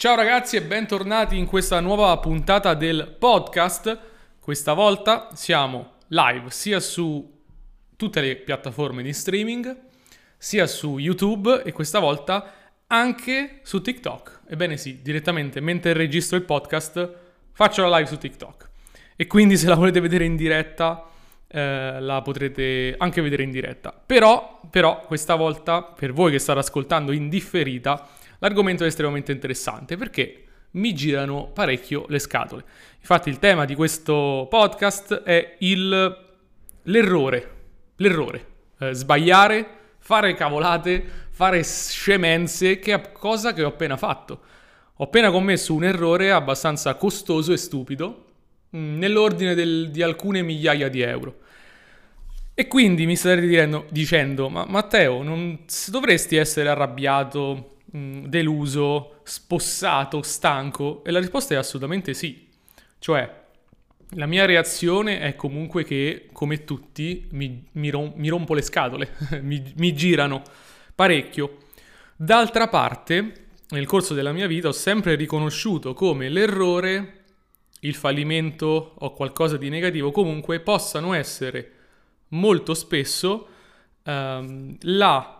Ciao ragazzi e bentornati in questa nuova puntata del podcast. Questa volta siamo live sia su tutte le piattaforme di streaming, sia su YouTube e questa volta anche su TikTok. Ebbene sì, direttamente mentre registro il podcast faccio la live su TikTok. E quindi se la volete vedere in diretta eh, la potrete anche vedere in diretta. Però, però questa volta per voi che state ascoltando in differita L'argomento è estremamente interessante perché mi girano parecchio le scatole. Infatti il tema di questo podcast è il, l'errore, l'errore, eh, sbagliare, fare cavolate, fare scemenze, che è cosa che ho appena fatto. Ho appena commesso un errore abbastanza costoso e stupido, mm, nell'ordine del, di alcune migliaia di euro. E quindi mi starete dicendo, dicendo ma Matteo, non dovresti essere arrabbiato Mm, deluso, spossato, stanco? E la risposta è assolutamente sì. Cioè, la mia reazione è comunque che, come tutti, mi, mi, rom- mi rompo le scatole, mi, mi girano parecchio. D'altra parte, nel corso della mia vita ho sempre riconosciuto come l'errore, il fallimento o qualcosa di negativo comunque possano essere molto spesso um, la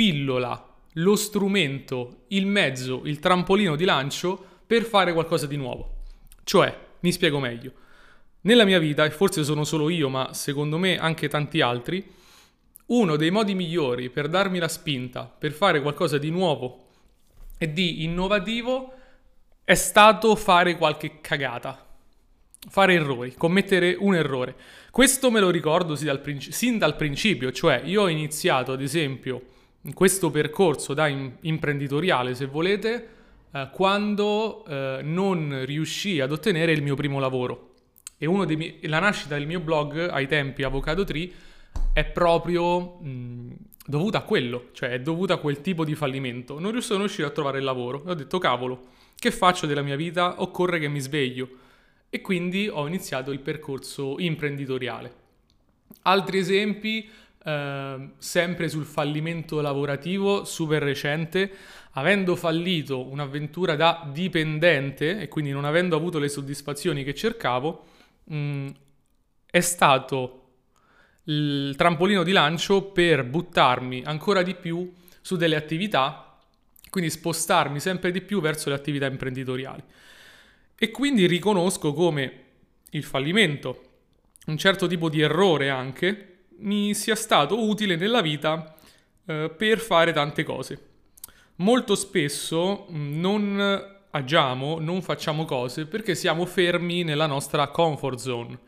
pillola, lo strumento, il mezzo, il trampolino di lancio per fare qualcosa di nuovo. Cioè, mi spiego meglio. Nella mia vita, e forse sono solo io, ma secondo me anche tanti altri, uno dei modi migliori per darmi la spinta, per fare qualcosa di nuovo e di innovativo, è stato fare qualche cagata. Fare errori, commettere un errore. Questo me lo ricordo sin dal, principio, cioè io ho iniziato ad esempio questo percorso da imprenditoriale, se volete, eh, quando eh, non riuscii ad ottenere il mio primo lavoro. E miei, la nascita del mio blog ai tempi Avocado Tree è proprio mh, dovuta a quello, cioè è dovuta a quel tipo di fallimento. Non riuscivo a riuscire a trovare il lavoro e ho detto cavolo, che faccio della mia vita? Occorre che mi sveglio. E quindi ho iniziato il percorso imprenditoriale. Altri esempi, Ehm, sempre sul fallimento lavorativo super recente, avendo fallito un'avventura da dipendente e quindi non avendo avuto le soddisfazioni che cercavo, mh, mm, è stato il trampolino di lancio per buttarmi ancora di più su delle attività, quindi spostarmi sempre di più verso le attività imprenditoriali. E quindi riconosco come il fallimento, un certo tipo di errore anche, mi sia stato utile nella vita eh, per fare tante cose. Molto spesso mm, non agiamo, non facciamo cose perché siamo fermi nella nostra comfort zone.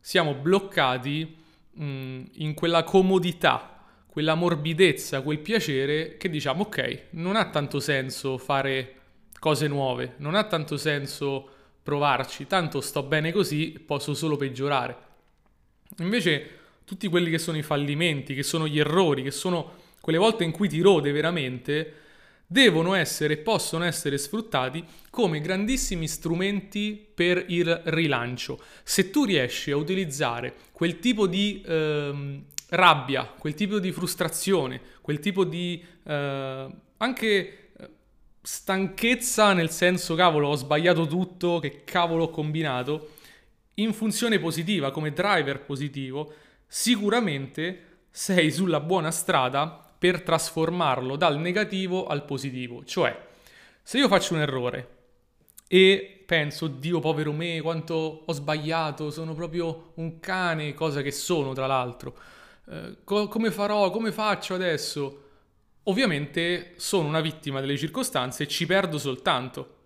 Siamo bloccati mh, mm, in quella comodità, quella morbidezza, quel piacere che diciamo ok, non ha tanto senso fare cose nuove, non ha tanto senso provarci, tanto sto bene così, posso solo peggiorare. Invece tutti quelli che sono i fallimenti, che sono gli errori, che sono quelle volte in cui ti rode veramente, devono essere e possono essere sfruttati come grandissimi strumenti per il rilancio. Se tu riesci a utilizzare quel tipo di ehm, rabbia, quel tipo di frustrazione, quel tipo di eh, anche eh, stanchezza nel senso cavolo ho sbagliato tutto, che cavolo ho combinato, in funzione positiva, come driver positivo, sicuramente sei sulla buona strada per trasformarlo dal negativo al positivo. Cioè, se io faccio un errore e penso, Dio povero me, quanto ho sbagliato, sono proprio un cane, cosa che sono tra l'altro, eh, co- come farò, come faccio adesso? Ovviamente sono una vittima delle circostanze e ci perdo soltanto.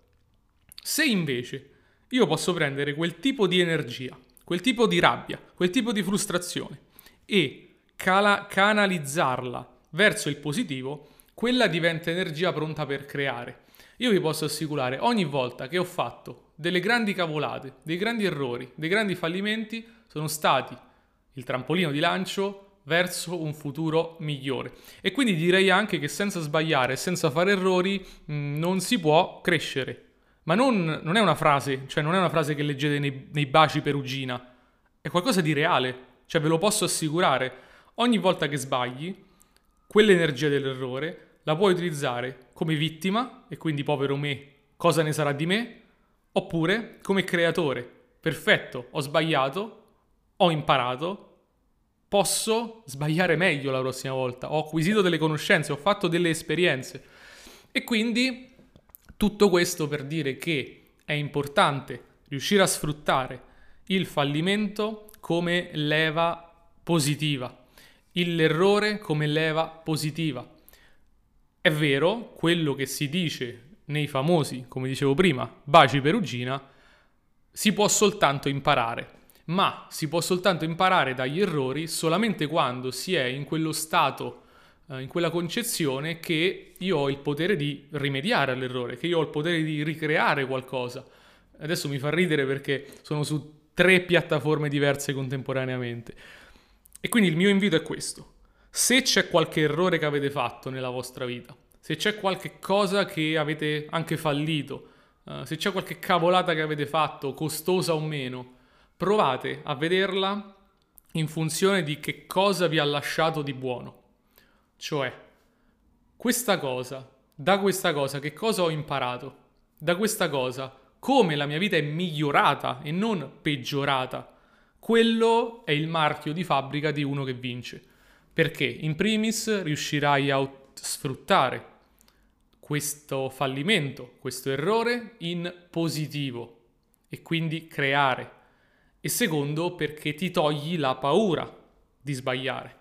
Se invece io posso prendere quel tipo di energia quel tipo di rabbia, quel tipo di frustrazione e cala- canalizzarla verso il positivo, quella diventa energia pronta per creare. Io vi posso assicurare, ogni volta che ho fatto delle grandi cavolate, dei grandi errori, dei grandi fallimenti, sono stati il trampolino di lancio verso un futuro migliore. E quindi direi anche che senza sbagliare, senza fare errori, mh, non si può crescere. Ma non, non, è una frase, cioè non è una frase che leggete nei, nei baci perugina, è qualcosa di reale, cioè ve lo posso assicurare. Ogni volta che sbagli, quell'energia dell'errore la puoi utilizzare come vittima, e quindi povero me, cosa ne sarà di me? Oppure come creatore, perfetto, ho sbagliato, ho imparato, posso sbagliare meglio la prossima volta, ho acquisito delle conoscenze, ho fatto delle esperienze. E quindi tutto questo per dire che è importante riuscire a sfruttare il fallimento come leva positiva, l'errore come leva positiva. È vero, quello che si dice nei famosi, come dicevo prima, baci perugina, si può soltanto imparare, ma si può soltanto imparare dagli errori solamente quando si è in quello stato, in quella concezione che io ho il potere di rimediare all'errore, che io ho il potere di ricreare qualcosa. Adesso mi fa ridere perché sono su tre piattaforme diverse contemporaneamente. E quindi il mio invito è questo. Se c'è qualche errore che avete fatto nella vostra vita, se c'è qualche cosa che avete anche fallito, uh, se c'è qualche cavolata che avete fatto, costosa o meno, provate a vederla in funzione di che cosa vi ha lasciato di buono. Cioè, questa cosa, da questa cosa, che cosa ho imparato? Da questa cosa, come la mia vita è migliorata e non peggiorata. Quello è il marchio di fabbrica di uno che vince. Perché in primis riuscirai a sfruttare questo fallimento, questo errore in positivo e quindi creare. E secondo perché ti togli la paura di sbagliare.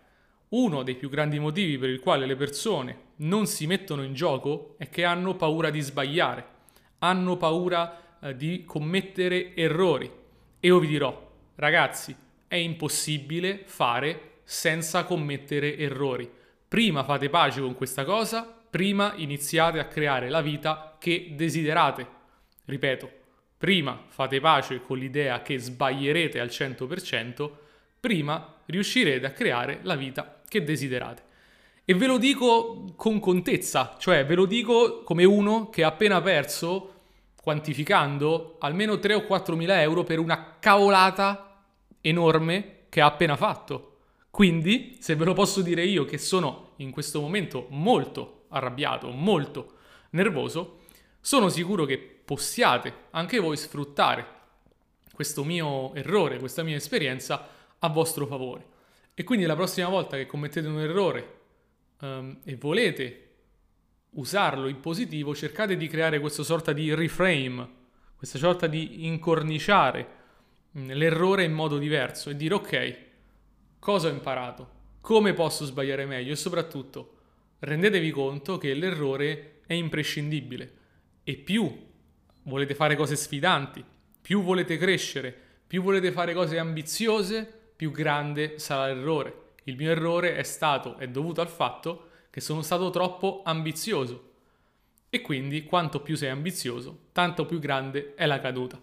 Uno dei più grandi motivi per il quale le persone non si mettono in gioco è che hanno paura di sbagliare, hanno paura eh, di commettere errori. E io vi dirò, ragazzi, è impossibile fare senza commettere errori. Prima fate pace con questa cosa, prima iniziate a creare la vita che desiderate. Ripeto, prima fate pace con l'idea che sbaglierete al 100%, prima riuscirete a creare la vita che desiderate. E ve lo dico con contezza, cioè ve lo dico come uno che ha appena perso quantificando almeno 3 o 4 mila euro per una cavolata enorme che ha appena fatto. Quindi, se ve lo posso dire io che sono in questo momento molto arrabbiato, molto nervoso, sono sicuro che possiate anche voi sfruttare questo mio errore, questa mia esperienza a vostro favore. E quindi la prossima volta che commettete un errore um, e volete usarlo in positivo, cercate di creare questa sorta di reframe, questa sorta di incorniciare mm, l'errore in modo diverso e dire ok, cosa ho imparato? Come posso sbagliare meglio? E soprattutto rendetevi conto che l'errore è imprescindibile e più volete fare cose sfidanti, più volete crescere, più volete fare cose ambiziose, più grande sarà l'errore. Il mio errore è stato, è dovuto al fatto che sono stato troppo ambizioso. E quindi quanto più sei ambizioso, tanto più grande è la caduta.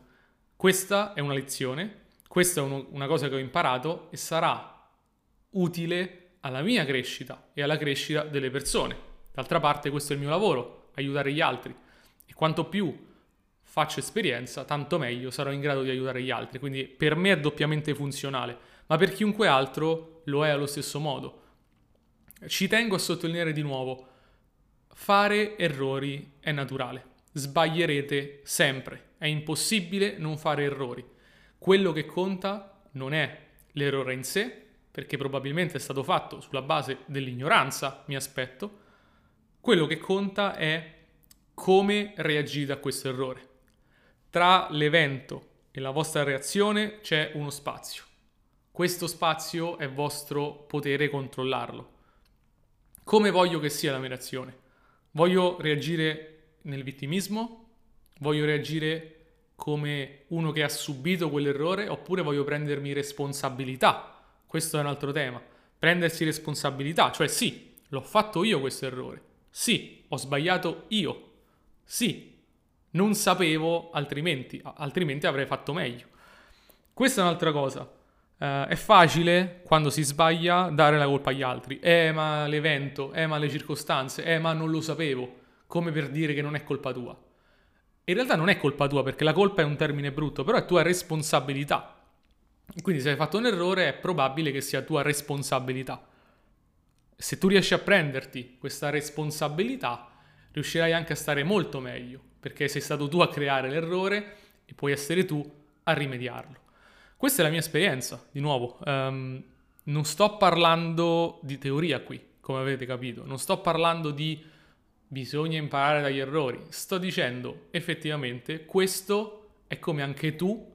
Questa è una lezione, questa è uno, una cosa che ho imparato e sarà utile alla mia crescita e alla crescita delle persone. D'altra parte questo è il mio lavoro, aiutare gli altri. E quanto più faccio esperienza, tanto meglio sarò in grado di aiutare gli altri. Quindi per me è doppiamente funzionale, ma per chiunque altro lo è allo stesso modo. Ci tengo a sottolineare di nuovo, fare errori è naturale, sbaglierete sempre, è impossibile non fare errori. Quello che conta non è l'errore in sé, perché probabilmente è stato fatto sulla base dell'ignoranza, mi aspetto, quello che conta è come reagite a questo errore. Tra l'evento e la vostra reazione c'è uno spazio. Questo spazio è vostro potere controllarlo. Come voglio che sia la mia reazione? Voglio reagire nel vittimismo? Voglio reagire come uno che ha subito quell'errore oppure voglio prendermi responsabilità? Questo è un altro tema. Prendersi responsabilità, cioè sì, l'ho fatto io questo errore. Sì, ho sbagliato io. Sì, non sapevo altrimenti, altrimenti avrei fatto meglio. Questa è un'altra cosa. Uh, è facile quando si sbaglia dare la colpa agli altri. Eh, ma l'evento, eh, ma le circostanze, eh, ma non lo sapevo. Come per dire che non è colpa tua. In realtà non è colpa tua perché la colpa è un termine brutto, però è tua responsabilità. Quindi se hai fatto un errore è probabile che sia tua responsabilità. Se tu riesci a prenderti questa responsabilità, riuscirai anche a stare molto meglio, perché sei stato tu a creare l'errore e puoi essere tu a rimediarlo. Questa è la mia esperienza, di nuovo. Um, non sto parlando di teoria qui, come avete capito, non sto parlando di bisogna imparare dagli errori, sto dicendo effettivamente questo è come anche tu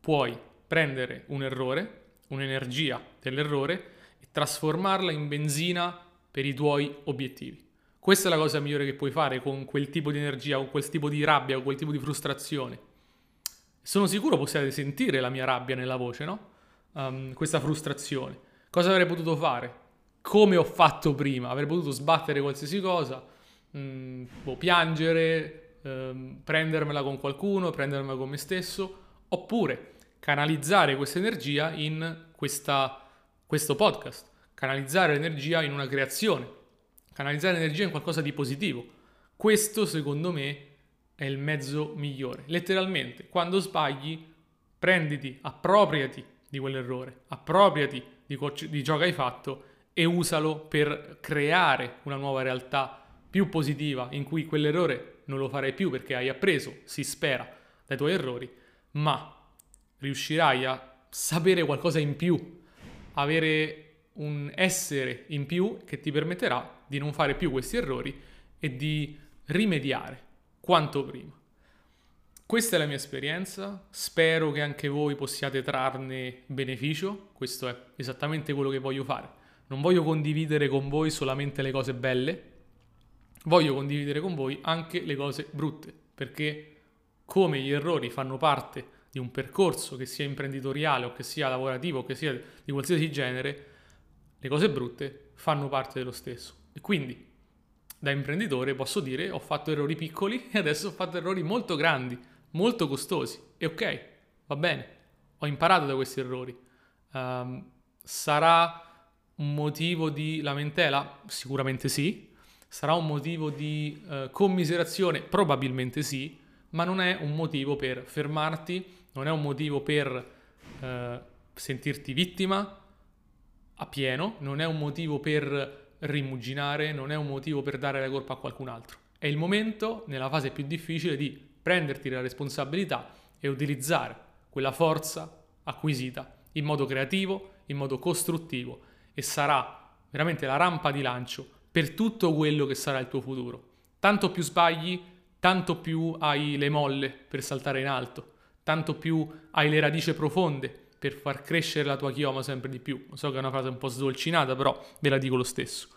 puoi prendere un errore, un'energia dell'errore e trasformarla in benzina per i tuoi obiettivi. Questa è la cosa migliore che puoi fare con quel tipo di energia, con quel tipo di rabbia, con quel tipo di frustrazione. Sono sicuro possiate sentire la mia rabbia nella voce, no? Um, questa frustrazione. Cosa avrei potuto fare? Come ho fatto prima? Avrei potuto sbattere qualsiasi cosa, mh, mm, boh, piangere, ehm, prendermela con qualcuno, prendermela con me stesso, oppure canalizzare questa energia in questa, questo podcast, canalizzare l'energia in una creazione, canalizzare l'energia in qualcosa di positivo. Questo, secondo me, è il mezzo migliore. Letteralmente, quando sbagli, prenditi, appropriati di quell'errore, appropriati di, co- di ciò che hai fatto e usalo per creare una nuova realtà più positiva in cui quell'errore non lo farai più perché hai appreso, si spera, dai tuoi errori, ma riuscirai a sapere qualcosa in più, avere un essere in più che ti permetterà di non fare più questi errori e di rimediare quanto prima. Questa è la mia esperienza, spero che anche voi possiate trarne beneficio, questo è esattamente quello che voglio fare. Non voglio condividere con voi solamente le cose belle, voglio condividere con voi anche le cose brutte, perché come gli errori fanno parte di un percorso che sia imprenditoriale o che sia lavorativo o che sia di qualsiasi genere, le cose brutte fanno parte dello stesso. E quindi da imprenditore posso dire ho fatto errori piccoli e adesso ho fatto errori molto grandi, molto costosi. E ok, va bene, ho imparato da questi errori. Um, sarà un motivo di lamentela? Sicuramente sì. Sarà un motivo di uh, commiserazione? Probabilmente sì, ma non è un motivo per fermarti, non è un motivo per uh, sentirti vittima a pieno, non è un motivo per rimuginare, non è un motivo per dare la colpa a qualcun altro. È il momento, nella fase più difficile, di prenderti la responsabilità e utilizzare quella forza acquisita in modo creativo, in modo costruttivo e sarà veramente la rampa di lancio per tutto quello che sarà il tuo futuro. Tanto più sbagli, tanto più hai le molle per saltare in alto, tanto più hai le radici profonde per far crescere la tua chioma sempre di più. So che è una frase un po' sdolcinata, però ve la dico lo stesso.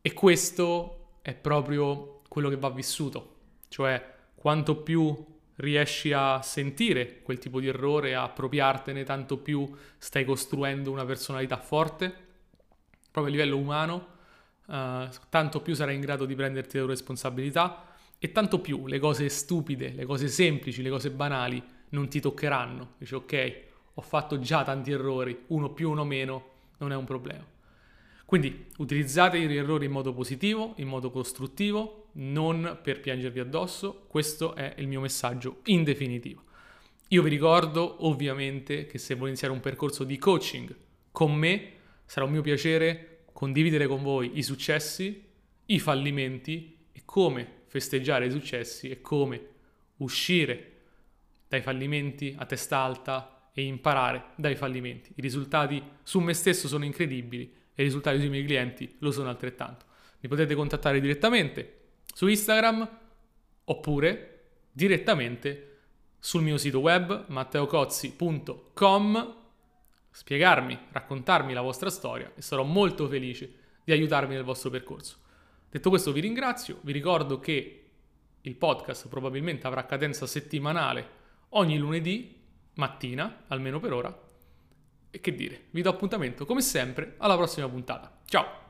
E questo è proprio quello che va vissuto, cioè quanto più riesci a sentire quel tipo di errore, a appropriartene, tanto più stai costruendo una personalità forte, proprio a livello umano, uh, tanto più sarai in grado di prenderti le tue responsabilità e tanto più le cose stupide, le cose semplici, le cose banali non ti toccheranno. Dici ok, ho fatto già tanti errori, uno più, uno meno, non è un problema. Quindi utilizzate gli errori in modo positivo, in modo costruttivo, non per piangervi addosso, questo è il mio messaggio in definitiva. Io vi ricordo ovviamente che se volete iniziare un percorso di coaching con me, sarà un mio piacere condividere con voi i successi, i fallimenti e come festeggiare i successi e come uscire dai fallimenti a testa alta e imparare dai fallimenti. I risultati su me stesso sono incredibili e i risultati sui miei clienti lo sono altrettanto. Mi potete contattare direttamente su Instagram oppure direttamente sul mio sito web matteocozzi.com spiegarmi, raccontarmi la vostra storia e sarò molto felice di aiutarvi nel vostro percorso. Detto questo vi ringrazio, vi ricordo che il podcast probabilmente avrà cadenza settimanale ogni lunedì mattina, almeno per ora. E che dire, vi do appuntamento come sempre alla prossima puntata. Ciao!